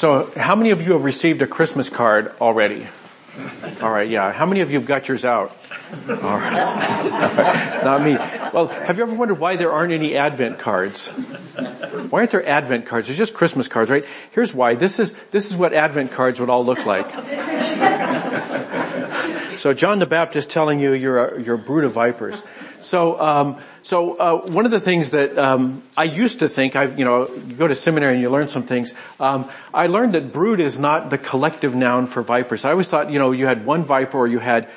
So how many of you have received a Christmas card already? All right, yeah. How many of you have got yours out? All right. Not me. Well, have you ever wondered why there aren't any Advent cards? Why aren't there Advent cards? There's just Christmas cards, right? Here's why. This is, this is what Advent cards would all look like. So John the Baptist telling you you're a, you're a brood of vipers. So, um, so uh, one of the things that um, I used to think, I've you know, you go to seminary and you learn some things. Um, I learned that brood is not the collective noun for vipers. I always thought, you know, you had one viper or you had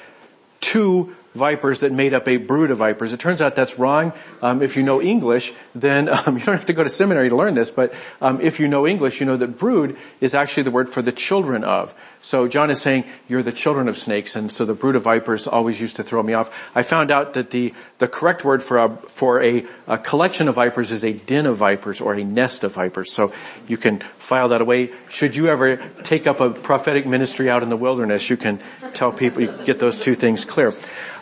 two vipers that made up a brood of vipers. It turns out that's wrong. Um, if you know English, then um, you don't have to go to seminary to learn this, but um, if you know English, you know that brood is actually the word for the children of. So John is saying, you're the children of snakes, and so the brood of vipers always used to throw me off. I found out that the, the correct word for a, for a, a collection of vipers is a den of vipers or a nest of vipers. So you can file that away. Should you ever take up a prophetic ministry out in the wilderness, you can tell people, you get those two things clear.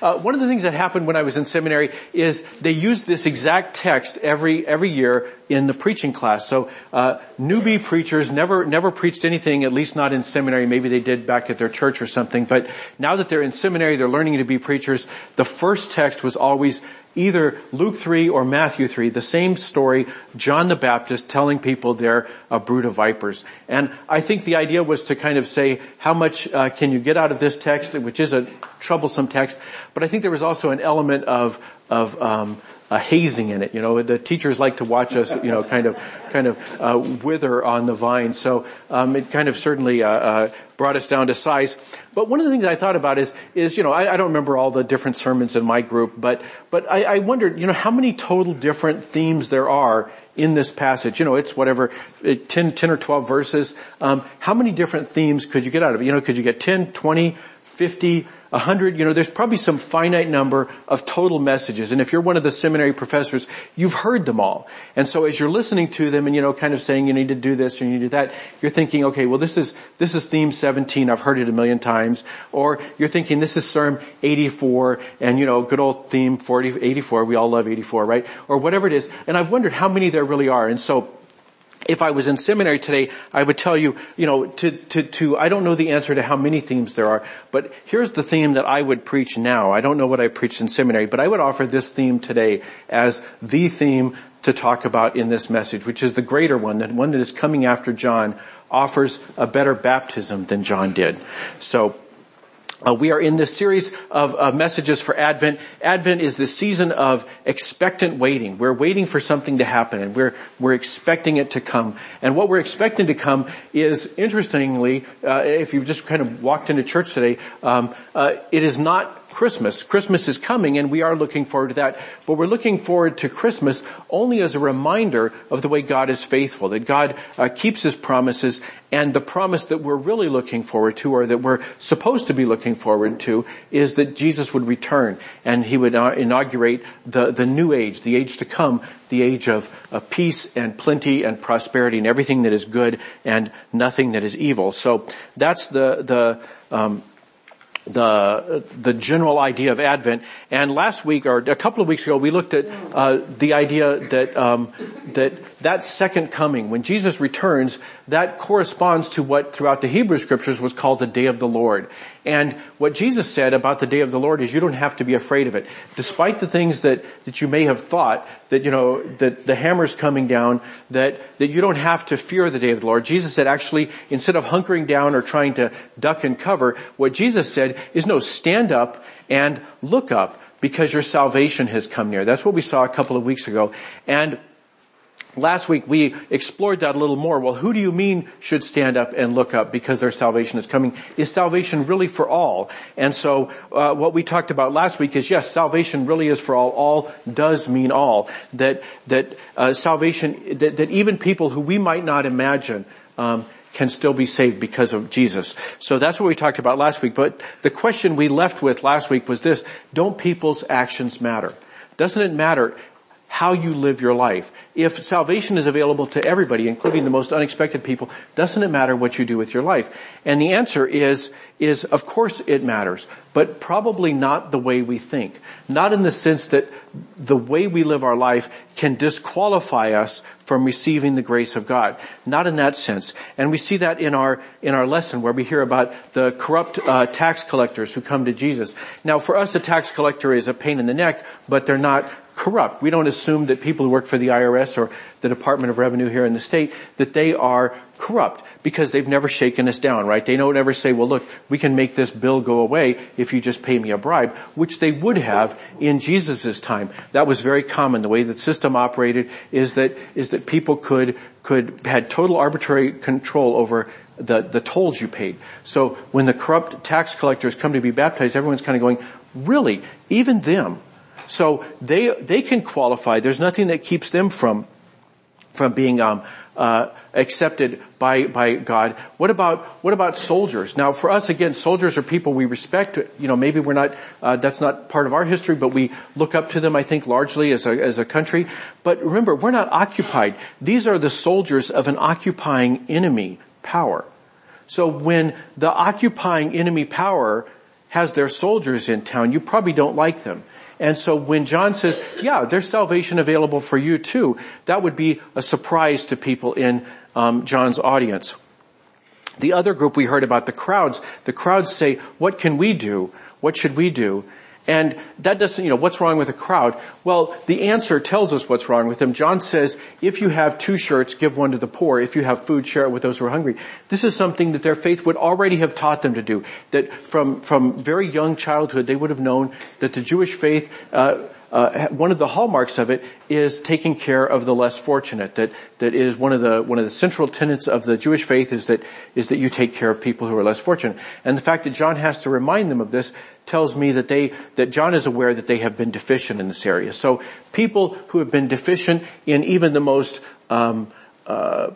Uh, one of the things that happened when I was in seminary is they used this exact text every every year in the preaching class. So uh, newbie preachers never never preached anything, at least not in seminary. Maybe they did back at their church or something. But now that they're in seminary, they're learning to be preachers. The first text was always either Luke 3 or Matthew 3, the same story, John the Baptist telling people they're a brood of vipers. And I think the idea was to kind of say, how much uh, can you get out of this text, which is a troublesome text, but I think there was also an element of, of, um, a hazing in it. You know, the teachers like to watch us, you know, kind of, kind of uh, wither on the vine. So um, it kind of certainly uh, uh, brought us down to size. But one of the things I thought about is, is you know, I, I don't remember all the different sermons in my group, but but I, I wondered, you know, how many total different themes there are in this passage. You know, it's whatever, 10, 10 or 12 verses. Um, how many different themes could you get out of it? You know, could you get 10, 20, 50, 100, you know, there's probably some finite number of total messages. And if you're one of the seminary professors, you've heard them all. And so as you're listening to them and, you know, kind of saying you need to do this or you need to do that, you're thinking, okay, well this is, this is theme 17, I've heard it a million times. Or you're thinking this is Psalm 84 and, you know, good old theme 40, 84, we all love 84, right? Or whatever it is. And I've wondered how many there really are. And so if I was in seminary today, I would tell you, you know, to, to, to, I don't know the answer to how many themes there are, but here's the theme that I would preach now. I don't know what I preached in seminary, but I would offer this theme today as the theme to talk about in this message, which is the greater one, the one that is coming after John offers a better baptism than John did. So, uh, we are in this series of uh, messages for Advent. Advent is the season of expectant waiting. We're waiting for something to happen and we're, we're expecting it to come. And what we're expecting to come is, interestingly, uh, if you've just kind of walked into church today, um, uh, it is not Christmas. Christmas is coming and we are looking forward to that, but we're looking forward to Christmas only as a reminder of the way God is faithful, that God uh, keeps His promises and the promise that we're really looking forward to or that we're supposed to be looking forward to is that Jesus would return and He would uh, inaugurate the, the new age, the age to come, the age of, of peace and plenty and prosperity and everything that is good and nothing that is evil. So that's the, the, um, the the general idea of Advent. And last week, or a couple of weeks ago, we looked at uh, the idea that um, that that second coming, when Jesus returns, that corresponds to what throughout the Hebrew Scriptures was called the Day of the Lord. And what Jesus said about the Day of the Lord is, you don't have to be afraid of it, despite the things that that you may have thought that you know that the hammer's coming down, that that you don't have to fear the Day of the Lord. Jesus said, actually, instead of hunkering down or trying to duck and cover, what Jesus said is no, stand up and look up because your salvation has come near. That's what we saw a couple of weeks ago. And Last week we explored that a little more. Well, who do you mean should stand up and look up because their salvation is coming? Is salvation really for all? And so uh, what we talked about last week is yes, salvation really is for all. All does mean all. That that uh, salvation that, that even people who we might not imagine um, can still be saved because of Jesus. So that's what we talked about last week. But the question we left with last week was this, don't people's actions matter? Doesn't it matter how you live your life. If salvation is available to everybody, including the most unexpected people, doesn't it matter what you do with your life? And the answer is, is of course it matters, but probably not the way we think. Not in the sense that the way we live our life can disqualify us from receiving the grace of God. Not in that sense. And we see that in our, in our lesson where we hear about the corrupt uh, tax collectors who come to Jesus. Now for us a tax collector is a pain in the neck, but they're not corrupt. We don't assume that people who work for the IRS or the Department of Revenue here in the state, that they are corrupt because they've never shaken us down, right? They don't ever say, well look, we can make this bill go away if you just pay me a bribe, which they would have in Jesus' time. That was very common. The way the system operated is that, is that people could, could, had total arbitrary control over the, the tolls you paid. So when the corrupt tax collectors come to be baptized, everyone's kind of going, really? Even them? So they, they can qualify. There's nothing that keeps them from, from being, um, uh, accepted by by God. What about what about soldiers? Now, for us, again, soldiers are people we respect. You know, maybe we're not. Uh, that's not part of our history, but we look up to them. I think largely as a as a country. But remember, we're not occupied. These are the soldiers of an occupying enemy power. So when the occupying enemy power has their soldiers in town, you probably don't like them. And so when John says, yeah, there's salvation available for you too, that would be a surprise to people in um, John's audience. The other group we heard about, the crowds, the crowds say, what can we do? What should we do? And that doesn't, you know, what's wrong with a crowd? Well, the answer tells us what's wrong with them. John says, if you have two shirts, give one to the poor. If you have food, share it with those who are hungry. This is something that their faith would already have taught them to do. That from, from very young childhood, they would have known that the Jewish faith, uh, uh, one of the hallmarks of it is taking care of the less fortunate. That that is one of the one of the central tenets of the Jewish faith is that is that you take care of people who are less fortunate. And the fact that John has to remind them of this tells me that they that John is aware that they have been deficient in this area. So people who have been deficient in even the most um, uh,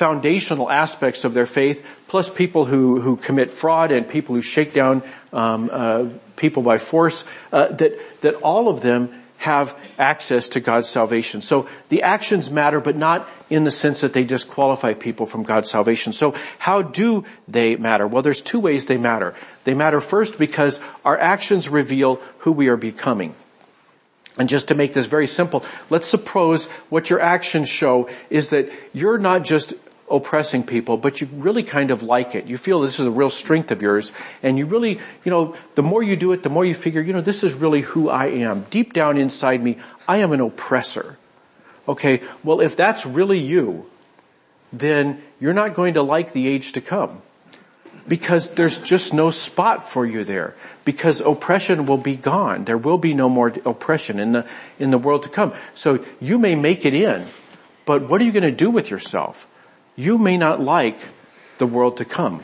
foundational aspects of their faith, plus people who, who commit fraud and people who shake down um, uh, people by force, uh, that that all of them have access to God's salvation. So the actions matter, but not in the sense that they disqualify people from God's salvation. So how do they matter? Well, there's two ways they matter. They matter first because our actions reveal who we are becoming. And just to make this very simple, let's suppose what your actions show is that you're not just oppressing people, but you really kind of like it. You feel this is a real strength of yours and you really, you know, the more you do it, the more you figure, you know, this is really who I am. Deep down inside me, I am an oppressor. Okay, well if that's really you, then you're not going to like the age to come. Because there's just no spot for you there. Because oppression will be gone. There will be no more oppression in the, in the world to come. So you may make it in, but what are you going to do with yourself? You may not like the world to come.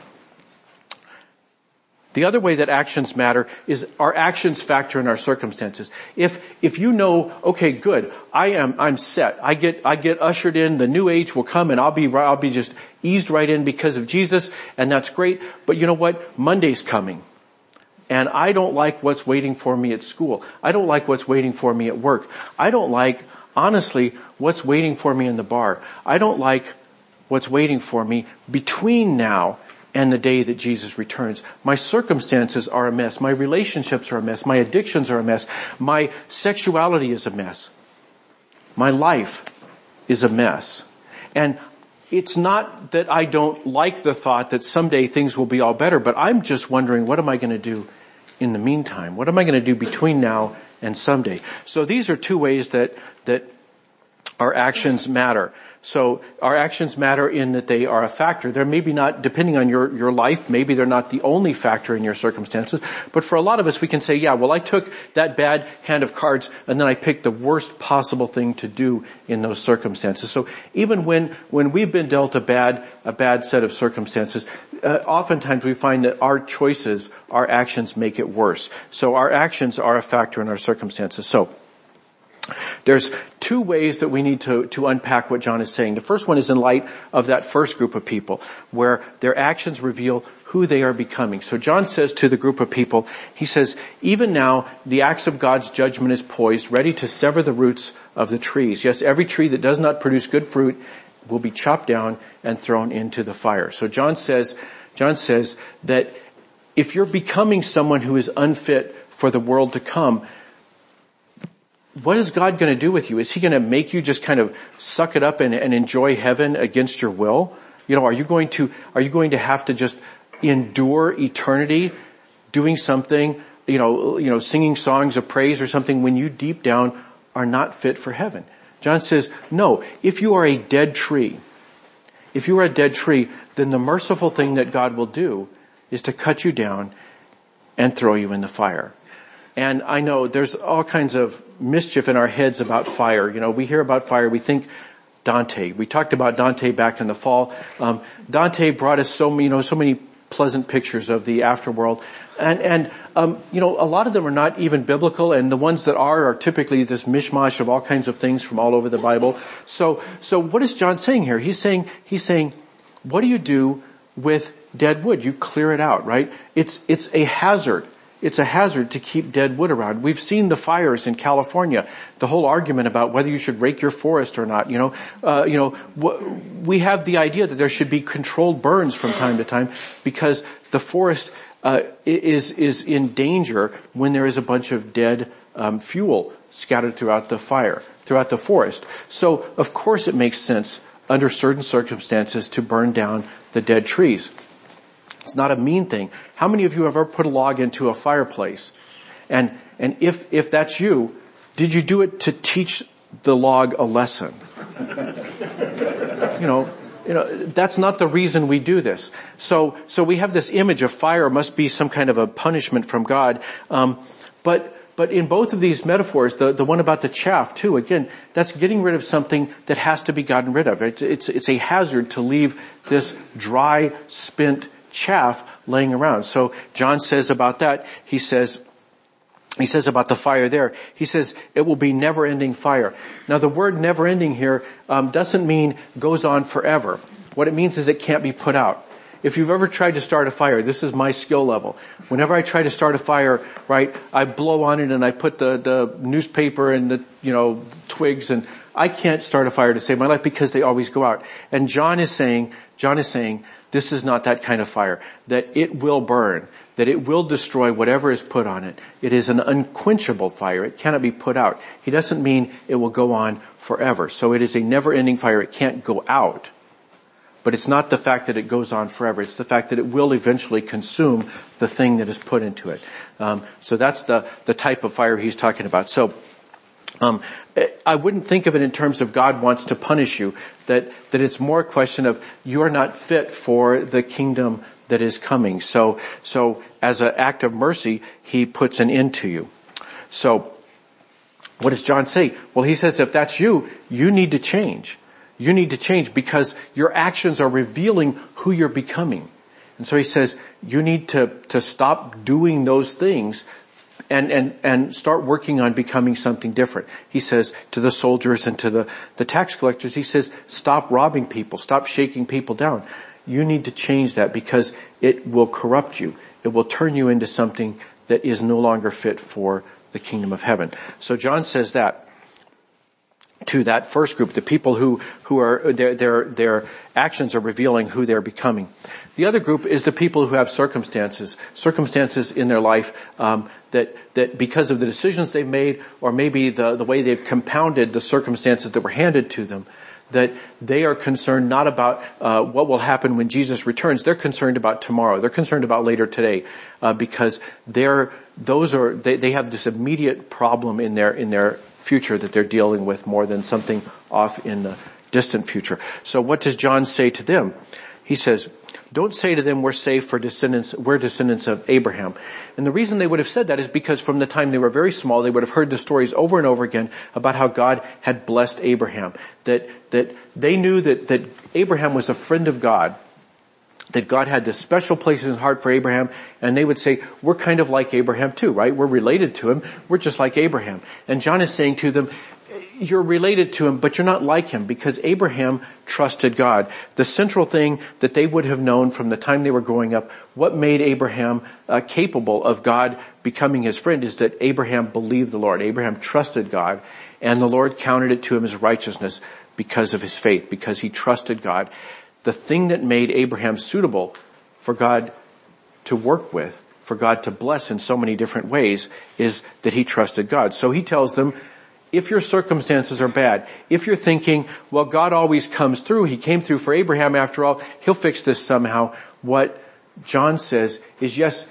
The other way that actions matter is our actions factor in our circumstances. If, if you know, okay, good, I am, I'm set. I get, I get ushered in, the new age will come and I'll be, I'll be just eased right in because of Jesus and that's great. But you know what? Monday's coming. And I don't like what's waiting for me at school. I don't like what's waiting for me at work. I don't like, honestly, what's waiting for me in the bar. I don't like what's waiting for me between now and the day that Jesus returns. My circumstances are a mess. My relationships are a mess. My addictions are a mess. My sexuality is a mess. My life is a mess. And it's not that I don't like the thought that someday things will be all better, but I'm just wondering what am I going to do in the meantime? What am I going to do between now and someday? So these are two ways that, that our actions matter. So our actions matter in that they are a factor. They're maybe not, depending on your, your life, maybe they're not the only factor in your circumstances, but for a lot of us we can say, yeah, well I took that bad hand of cards and then I picked the worst possible thing to do in those circumstances. So even when, when we've been dealt a bad, a bad set of circumstances, uh, oftentimes we find that our choices, our actions make it worse. So our actions are a factor in our circumstances. So, there's two ways that we need to, to unpack what John is saying. The first one is in light of that first group of people, where their actions reveal who they are becoming. So John says to the group of people, he says, even now the axe of God's judgment is poised, ready to sever the roots of the trees. Yes, every tree that does not produce good fruit will be chopped down and thrown into the fire. So John says, John says that if you're becoming someone who is unfit for the world to come, what is God going to do with you? Is he going to make you just kind of suck it up and, and enjoy heaven against your will? You know, are you going to, are you going to have to just endure eternity doing something, you know, you know, singing songs of praise or something when you deep down are not fit for heaven? John says, no, if you are a dead tree, if you are a dead tree, then the merciful thing that God will do is to cut you down and throw you in the fire. And I know there's all kinds of mischief in our heads about fire. You know, we hear about fire, we think Dante. We talked about Dante back in the fall. Um, Dante brought us so you know so many pleasant pictures of the afterworld. And, and um, you know, a lot of them are not even biblical, and the ones that are are typically this mishmash of all kinds of things from all over the Bible. So, so what is John saying here? He's saying, he's saying, what do you do with dead wood? You clear it out, right? It's, it's a hazard it's a hazard to keep dead wood around. We've seen the fires in California, the whole argument about whether you should rake your forest or not. You know, uh, you know, w- we have the idea that there should be controlled burns from time to time because the forest uh, is is in danger when there is a bunch of dead um, fuel scattered throughout the fire, throughout the forest. So, of course, it makes sense under certain circumstances to burn down the dead trees. It's not a mean thing. How many of you have ever put a log into a fireplace? And, and if, if that's you, did you do it to teach the log a lesson? you know, you know, that's not the reason we do this. So, so we have this image of fire must be some kind of a punishment from God. Um, but, but in both of these metaphors, the, the one about the chaff too, again, that's getting rid of something that has to be gotten rid of. It's, it's, it's a hazard to leave this dry, spent chaff laying around. So John says about that, he says, he says about the fire there, he says it will be never ending fire. Now the word never ending here um, doesn't mean goes on forever. What it means is it can't be put out. If you've ever tried to start a fire, this is my skill level. Whenever I try to start a fire, right, I blow on it and I put the, the newspaper and the, you know, twigs and I can't start a fire to save my life because they always go out. And John is saying, John is saying, this is not that kind of fire. That it will burn. That it will destroy whatever is put on it. It is an unquenchable fire. It cannot be put out. He doesn't mean it will go on forever. So it is a never ending fire. It can't go out. But it's not the fact that it goes on forever. It's the fact that it will eventually consume the thing that is put into it. Um, so that's the, the type of fire he's talking about. So um, I wouldn't think of it in terms of God wants to punish you. That that it's more a question of you are not fit for the kingdom that is coming. So so as an act of mercy, He puts an end to you. So what does John say? Well, he says if that's you, you need to change. You need to change because your actions are revealing who you're becoming. And so he says, you need to, to stop doing those things and, and, and start working on becoming something different. He says to the soldiers and to the, the tax collectors, he says, stop robbing people, stop shaking people down. You need to change that because it will corrupt you. It will turn you into something that is no longer fit for the kingdom of heaven. So John says that to that first group, the people who, who are, their, their, their actions are revealing who they're becoming. The other group is the people who have circumstances, circumstances in their life um, that that because of the decisions they've made, or maybe the the way they've compounded the circumstances that were handed to them, that they are concerned not about uh, what will happen when Jesus returns. They're concerned about tomorrow. They're concerned about later today uh, because they're those are they, they have this immediate problem in their in their future that they're dealing with more than something off in the distant future. So what does John say to them? He says, don't say to them, we're safe for descendants, we're descendants of Abraham. And the reason they would have said that is because from the time they were very small, they would have heard the stories over and over again about how God had blessed Abraham. That, that they knew that, that Abraham was a friend of God. That God had this special place in his heart for Abraham, and they would say, we're kind of like Abraham too, right? We're related to him. We're just like Abraham. And John is saying to them, you're related to him, but you're not like him because Abraham trusted God. The central thing that they would have known from the time they were growing up, what made Abraham uh, capable of God becoming his friend is that Abraham believed the Lord. Abraham trusted God and the Lord counted it to him as righteousness because of his faith, because he trusted God. The thing that made Abraham suitable for God to work with, for God to bless in so many different ways is that he trusted God. So he tells them, if your circumstances are bad, if you're thinking, well, God always comes through, He came through for Abraham after all, He'll fix this somehow. What John says is yes,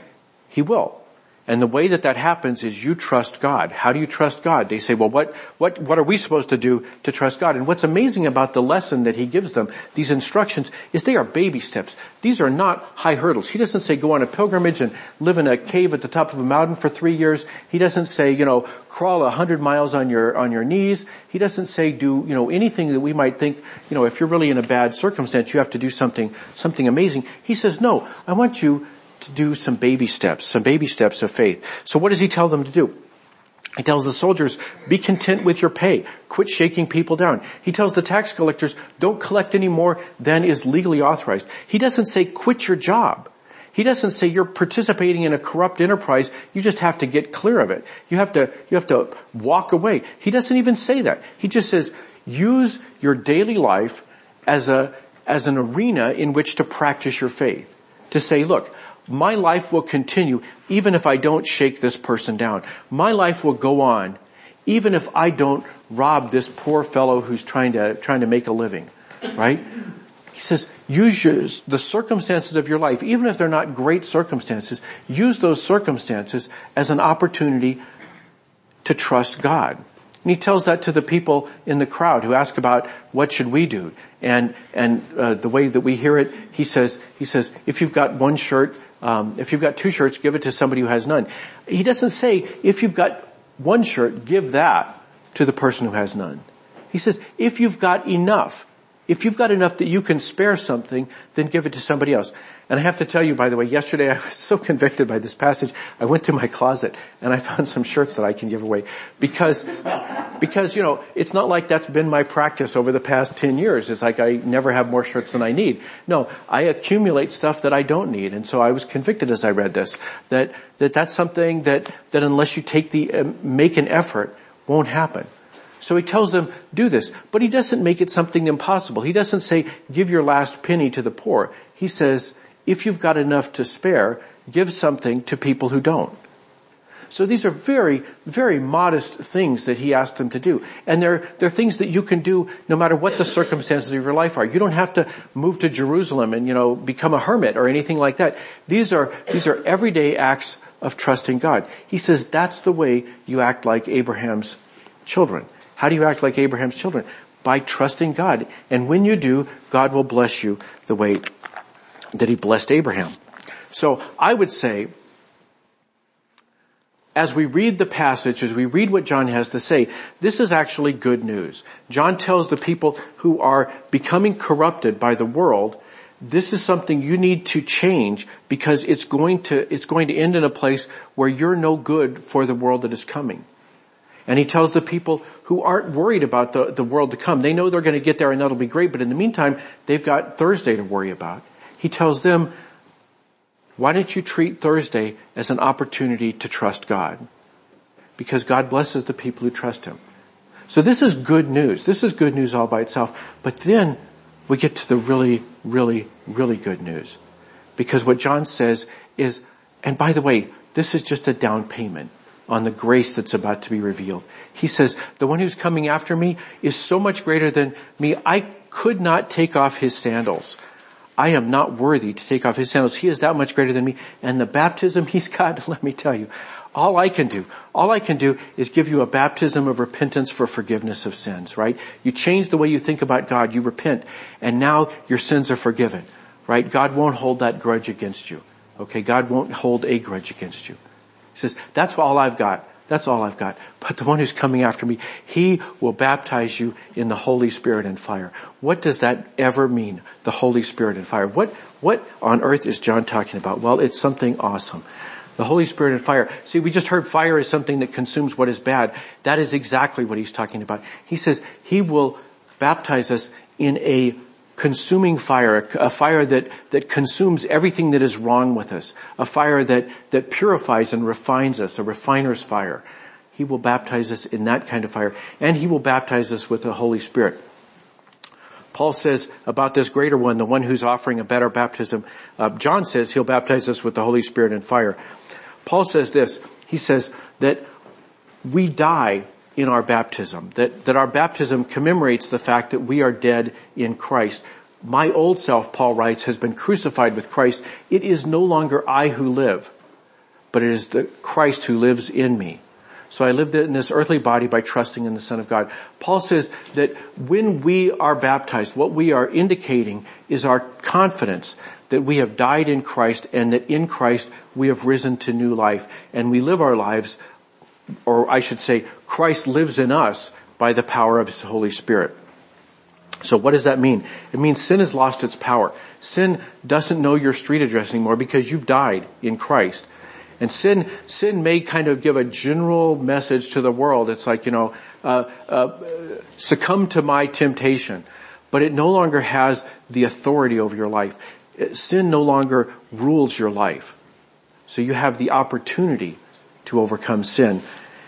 He will. And the way that that happens is you trust God. How do you trust God? They say, well, what, what, what are we supposed to do to trust God? And what's amazing about the lesson that he gives them, these instructions, is they are baby steps. These are not high hurdles. He doesn't say go on a pilgrimage and live in a cave at the top of a mountain for three years. He doesn't say, you know, crawl a hundred miles on your, on your knees. He doesn't say do, you know, anything that we might think, you know, if you're really in a bad circumstance, you have to do something, something amazing. He says, no, I want you to do some baby steps, some baby steps of faith. So what does he tell them to do? He tells the soldiers, be content with your pay. Quit shaking people down. He tells the tax collectors, don't collect any more than is legally authorized. He doesn't say quit your job. He doesn't say you're participating in a corrupt enterprise. You just have to get clear of it. You have to, you have to walk away. He doesn't even say that. He just says use your daily life as a, as an arena in which to practice your faith. To say, look, my life will continue even if I don't shake this person down. My life will go on even if I don't rob this poor fellow who's trying to, trying to make a living. Right? He says, use your, the circumstances of your life, even if they're not great circumstances, use those circumstances as an opportunity to trust God. And he tells that to the people in the crowd who ask about what should we do. And, and, uh, the way that we hear it, he says, he says, if you've got one shirt, um, if you've got two shirts, give it to somebody who has none. He doesn't say, if you've got one shirt, give that to the person who has none. He says, if you've got enough, if you've got enough that you can spare something, then give it to somebody else. And I have to tell you, by the way, yesterday I was so convicted by this passage, I went to my closet and I found some shirts that I can give away. Because, because, you know, it's not like that's been my practice over the past 10 years. It's like I never have more shirts than I need. No, I accumulate stuff that I don't need. And so I was convicted as I read this, that, that that's something that, that unless you take the, uh, make an effort, won't happen. So he tells them, do this. But he doesn't make it something impossible. He doesn't say, give your last penny to the poor. He says, if you've got enough to spare, give something to people who don't. So these are very, very modest things that he asked them to do. And they're, they're things that you can do no matter what the circumstances of your life are. You don't have to move to Jerusalem and, you know, become a hermit or anything like that. These are, these are everyday acts of trusting God. He says that's the way you act like Abraham's children. How do you act like Abraham's children? By trusting God. And when you do, God will bless you the way that he blessed Abraham. So I would say, as we read the passage, as we read what John has to say, this is actually good news. John tells the people who are becoming corrupted by the world, this is something you need to change because it's going to, it's going to end in a place where you're no good for the world that is coming. And he tells the people who aren't worried about the, the world to come, they know they're going to get there and that'll be great, but in the meantime, they've got Thursday to worry about. He tells them, why don't you treat Thursday as an opportunity to trust God? Because God blesses the people who trust Him. So this is good news. This is good news all by itself. But then we get to the really, really, really good news. Because what John says is, and by the way, this is just a down payment on the grace that's about to be revealed. He says, the one who's coming after me is so much greater than me. I could not take off his sandals. I am not worthy to take off his sandals. He is that much greater than me. And the baptism he's got, let me tell you, all I can do, all I can do is give you a baptism of repentance for forgiveness of sins, right? You change the way you think about God, you repent, and now your sins are forgiven, right? God won't hold that grudge against you. Okay, God won't hold a grudge against you. He says, that's all I've got. That's all I've got. But the one who's coming after me, he will baptize you in the Holy Spirit and fire. What does that ever mean? The Holy Spirit and fire. What, what on earth is John talking about? Well, it's something awesome. The Holy Spirit and fire. See, we just heard fire is something that consumes what is bad. That is exactly what he's talking about. He says he will baptize us in a consuming fire, a fire that, that consumes everything that is wrong with us, a fire that, that purifies and refines us, a refiner's fire. He will baptize us in that kind of fire, and He will baptize us with the Holy Spirit. Paul says about this greater one, the one who's offering a better baptism, uh, John says he'll baptize us with the Holy Spirit and fire. Paul says this, he says that we die in our baptism, that, that our baptism commemorates the fact that we are dead in Christ. My old self, Paul writes, has been crucified with Christ. It is no longer I who live, but it is the Christ who lives in me. So I live in this earthly body by trusting in the Son of God. Paul says that when we are baptized, what we are indicating is our confidence that we have died in Christ and that in Christ we have risen to new life and we live our lives or I should say, Christ lives in us by the power of His Holy Spirit. So what does that mean? It means sin has lost its power. Sin doesn't know your street address anymore because you've died in Christ. And sin, sin may kind of give a general message to the world. It's like, you know, uh, uh, succumb to my temptation. But it no longer has the authority over your life. Sin no longer rules your life. So you have the opportunity to overcome sin.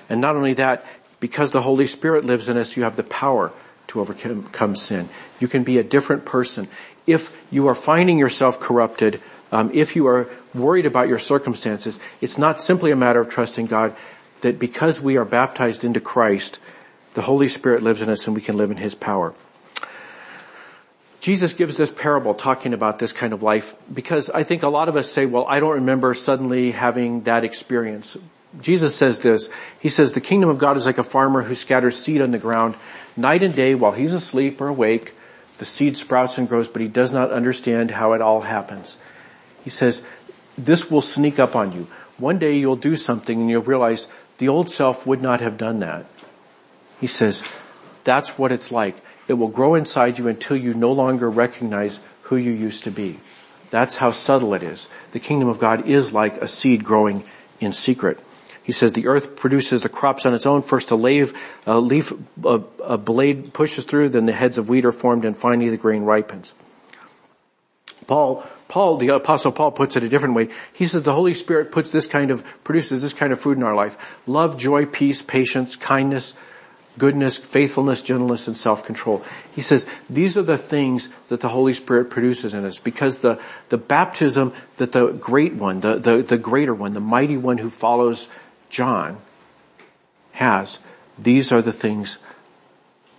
And not only that, because the Holy Spirit lives in us, you have the power to overcome sin. You can be a different person. If you are finding yourself corrupted, um, if you are worried about your circumstances, it's not simply a matter of trusting God that because we are baptized into Christ, the Holy Spirit lives in us and we can live in His power. Jesus gives this parable talking about this kind of life because I think a lot of us say, well, I don't remember suddenly having that experience. Jesus says this. He says, the kingdom of God is like a farmer who scatters seed on the ground night and day while he's asleep or awake. The seed sprouts and grows, but he does not understand how it all happens. He says, this will sneak up on you. One day you'll do something and you'll realize the old self would not have done that. He says, that's what it's like. It will grow inside you until you no longer recognize who you used to be. That's how subtle it is. The kingdom of God is like a seed growing in secret. He says the earth produces the crops on its own. First a leaf, a leaf, a, a blade pushes through, then the heads of wheat are formed, and finally the grain ripens. Paul, Paul, the apostle Paul puts it a different way. He says the Holy Spirit puts this kind of, produces this kind of food in our life. Love, joy, peace, patience, kindness, goodness, faithfulness, gentleness, and self-control. He says these are the things that the Holy Spirit produces in us because the, the baptism that the great one, the, the, the greater one, the mighty one who follows John has, these are the things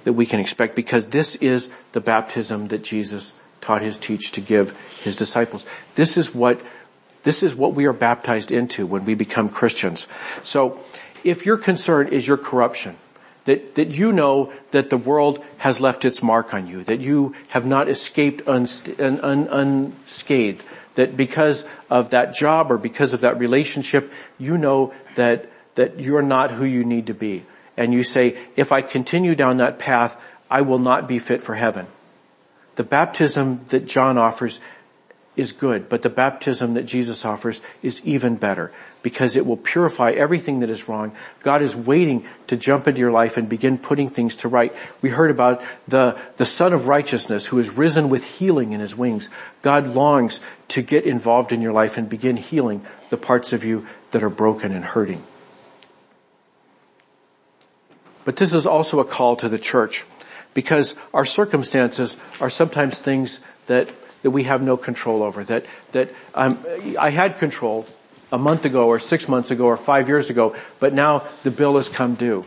that we can expect because this is the baptism that Jesus taught his teach to give his disciples. This is what, this is what we are baptized into when we become Christians. So if your concern is your corruption, that, that you know that the world has left its mark on you, that you have not escaped unscathed, that because of that job or because of that relationship, you know that, that you're not who you need to be. And you say, if I continue down that path, I will not be fit for heaven. The baptism that John offers is good, but the baptism that Jesus offers is even better because it will purify everything that is wrong. God is waiting to jump into your life and begin putting things to right. We heard about the, the Son of Righteousness who is risen with healing in his wings. God longs to get involved in your life and begin healing the parts of you that are broken and hurting. But this is also a call to the church because our circumstances are sometimes things that that we have no control over. That that um, I had control a month ago, or six months ago, or five years ago, but now the bill has come due.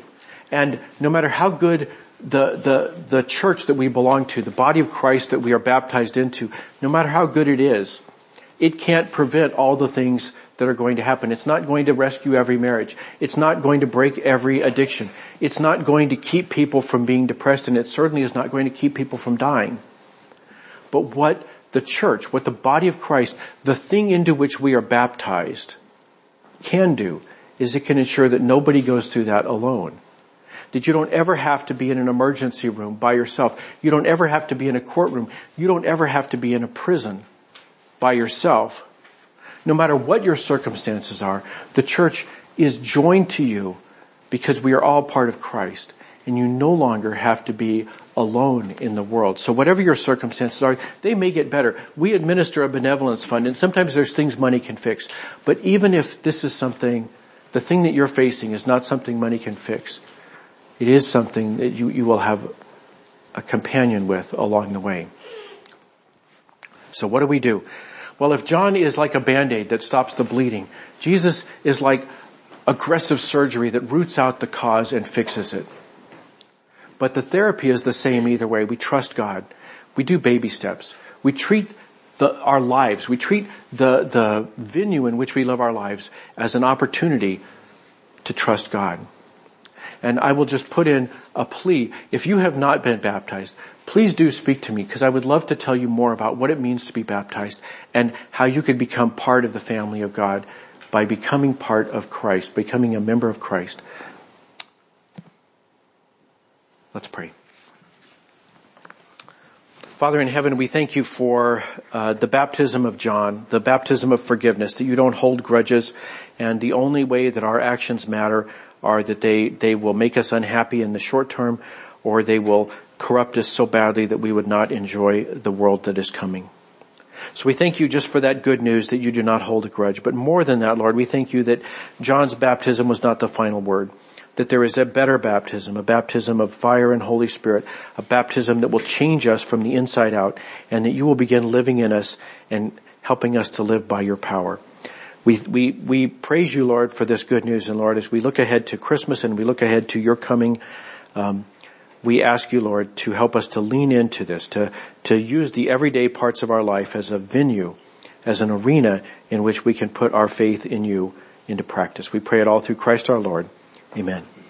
And no matter how good the the the church that we belong to, the body of Christ that we are baptized into, no matter how good it is, it can't prevent all the things that are going to happen. It's not going to rescue every marriage. It's not going to break every addiction. It's not going to keep people from being depressed and it certainly is not going to keep people from dying. But what the church, what the body of Christ, the thing into which we are baptized can do is it can ensure that nobody goes through that alone. That you don't ever have to be in an emergency room by yourself. You don't ever have to be in a courtroom. You don't ever have to be in a prison by yourself. No matter what your circumstances are, the church is joined to you because we are all part of Christ and you no longer have to be alone in the world. So whatever your circumstances are, they may get better. We administer a benevolence fund and sometimes there's things money can fix. But even if this is something, the thing that you're facing is not something money can fix, it is something that you, you will have a companion with along the way. So what do we do? Well, if John is like a band-aid that stops the bleeding, Jesus is like aggressive surgery that roots out the cause and fixes it. But the therapy is the same either way. We trust God. We do baby steps. We treat the, our lives, we treat the, the venue in which we live our lives as an opportunity to trust God. And I will just put in a plea. If you have not been baptized, please do speak to me because I would love to tell you more about what it means to be baptized and how you could become part of the family of God by becoming part of Christ, becoming a member of Christ. Let's pray. Father in heaven, we thank you for uh, the baptism of John, the baptism of forgiveness, that you don't hold grudges, and the only way that our actions matter are that they, they will make us unhappy in the short term, or they will corrupt us so badly that we would not enjoy the world that is coming. So we thank you just for that good news that you do not hold a grudge. But more than that, Lord, we thank you that John's baptism was not the final word that there is a better baptism, a baptism of fire and Holy Spirit, a baptism that will change us from the inside out, and that you will begin living in us and helping us to live by your power. We, we, we praise you, Lord, for this good news, and Lord, as we look ahead to Christmas and we look ahead to your coming, um, we ask you, Lord, to help us to lean into this, to, to use the everyday parts of our life as a venue, as an arena in which we can put our faith in you into practice. We pray it all through Christ our Lord. Amen.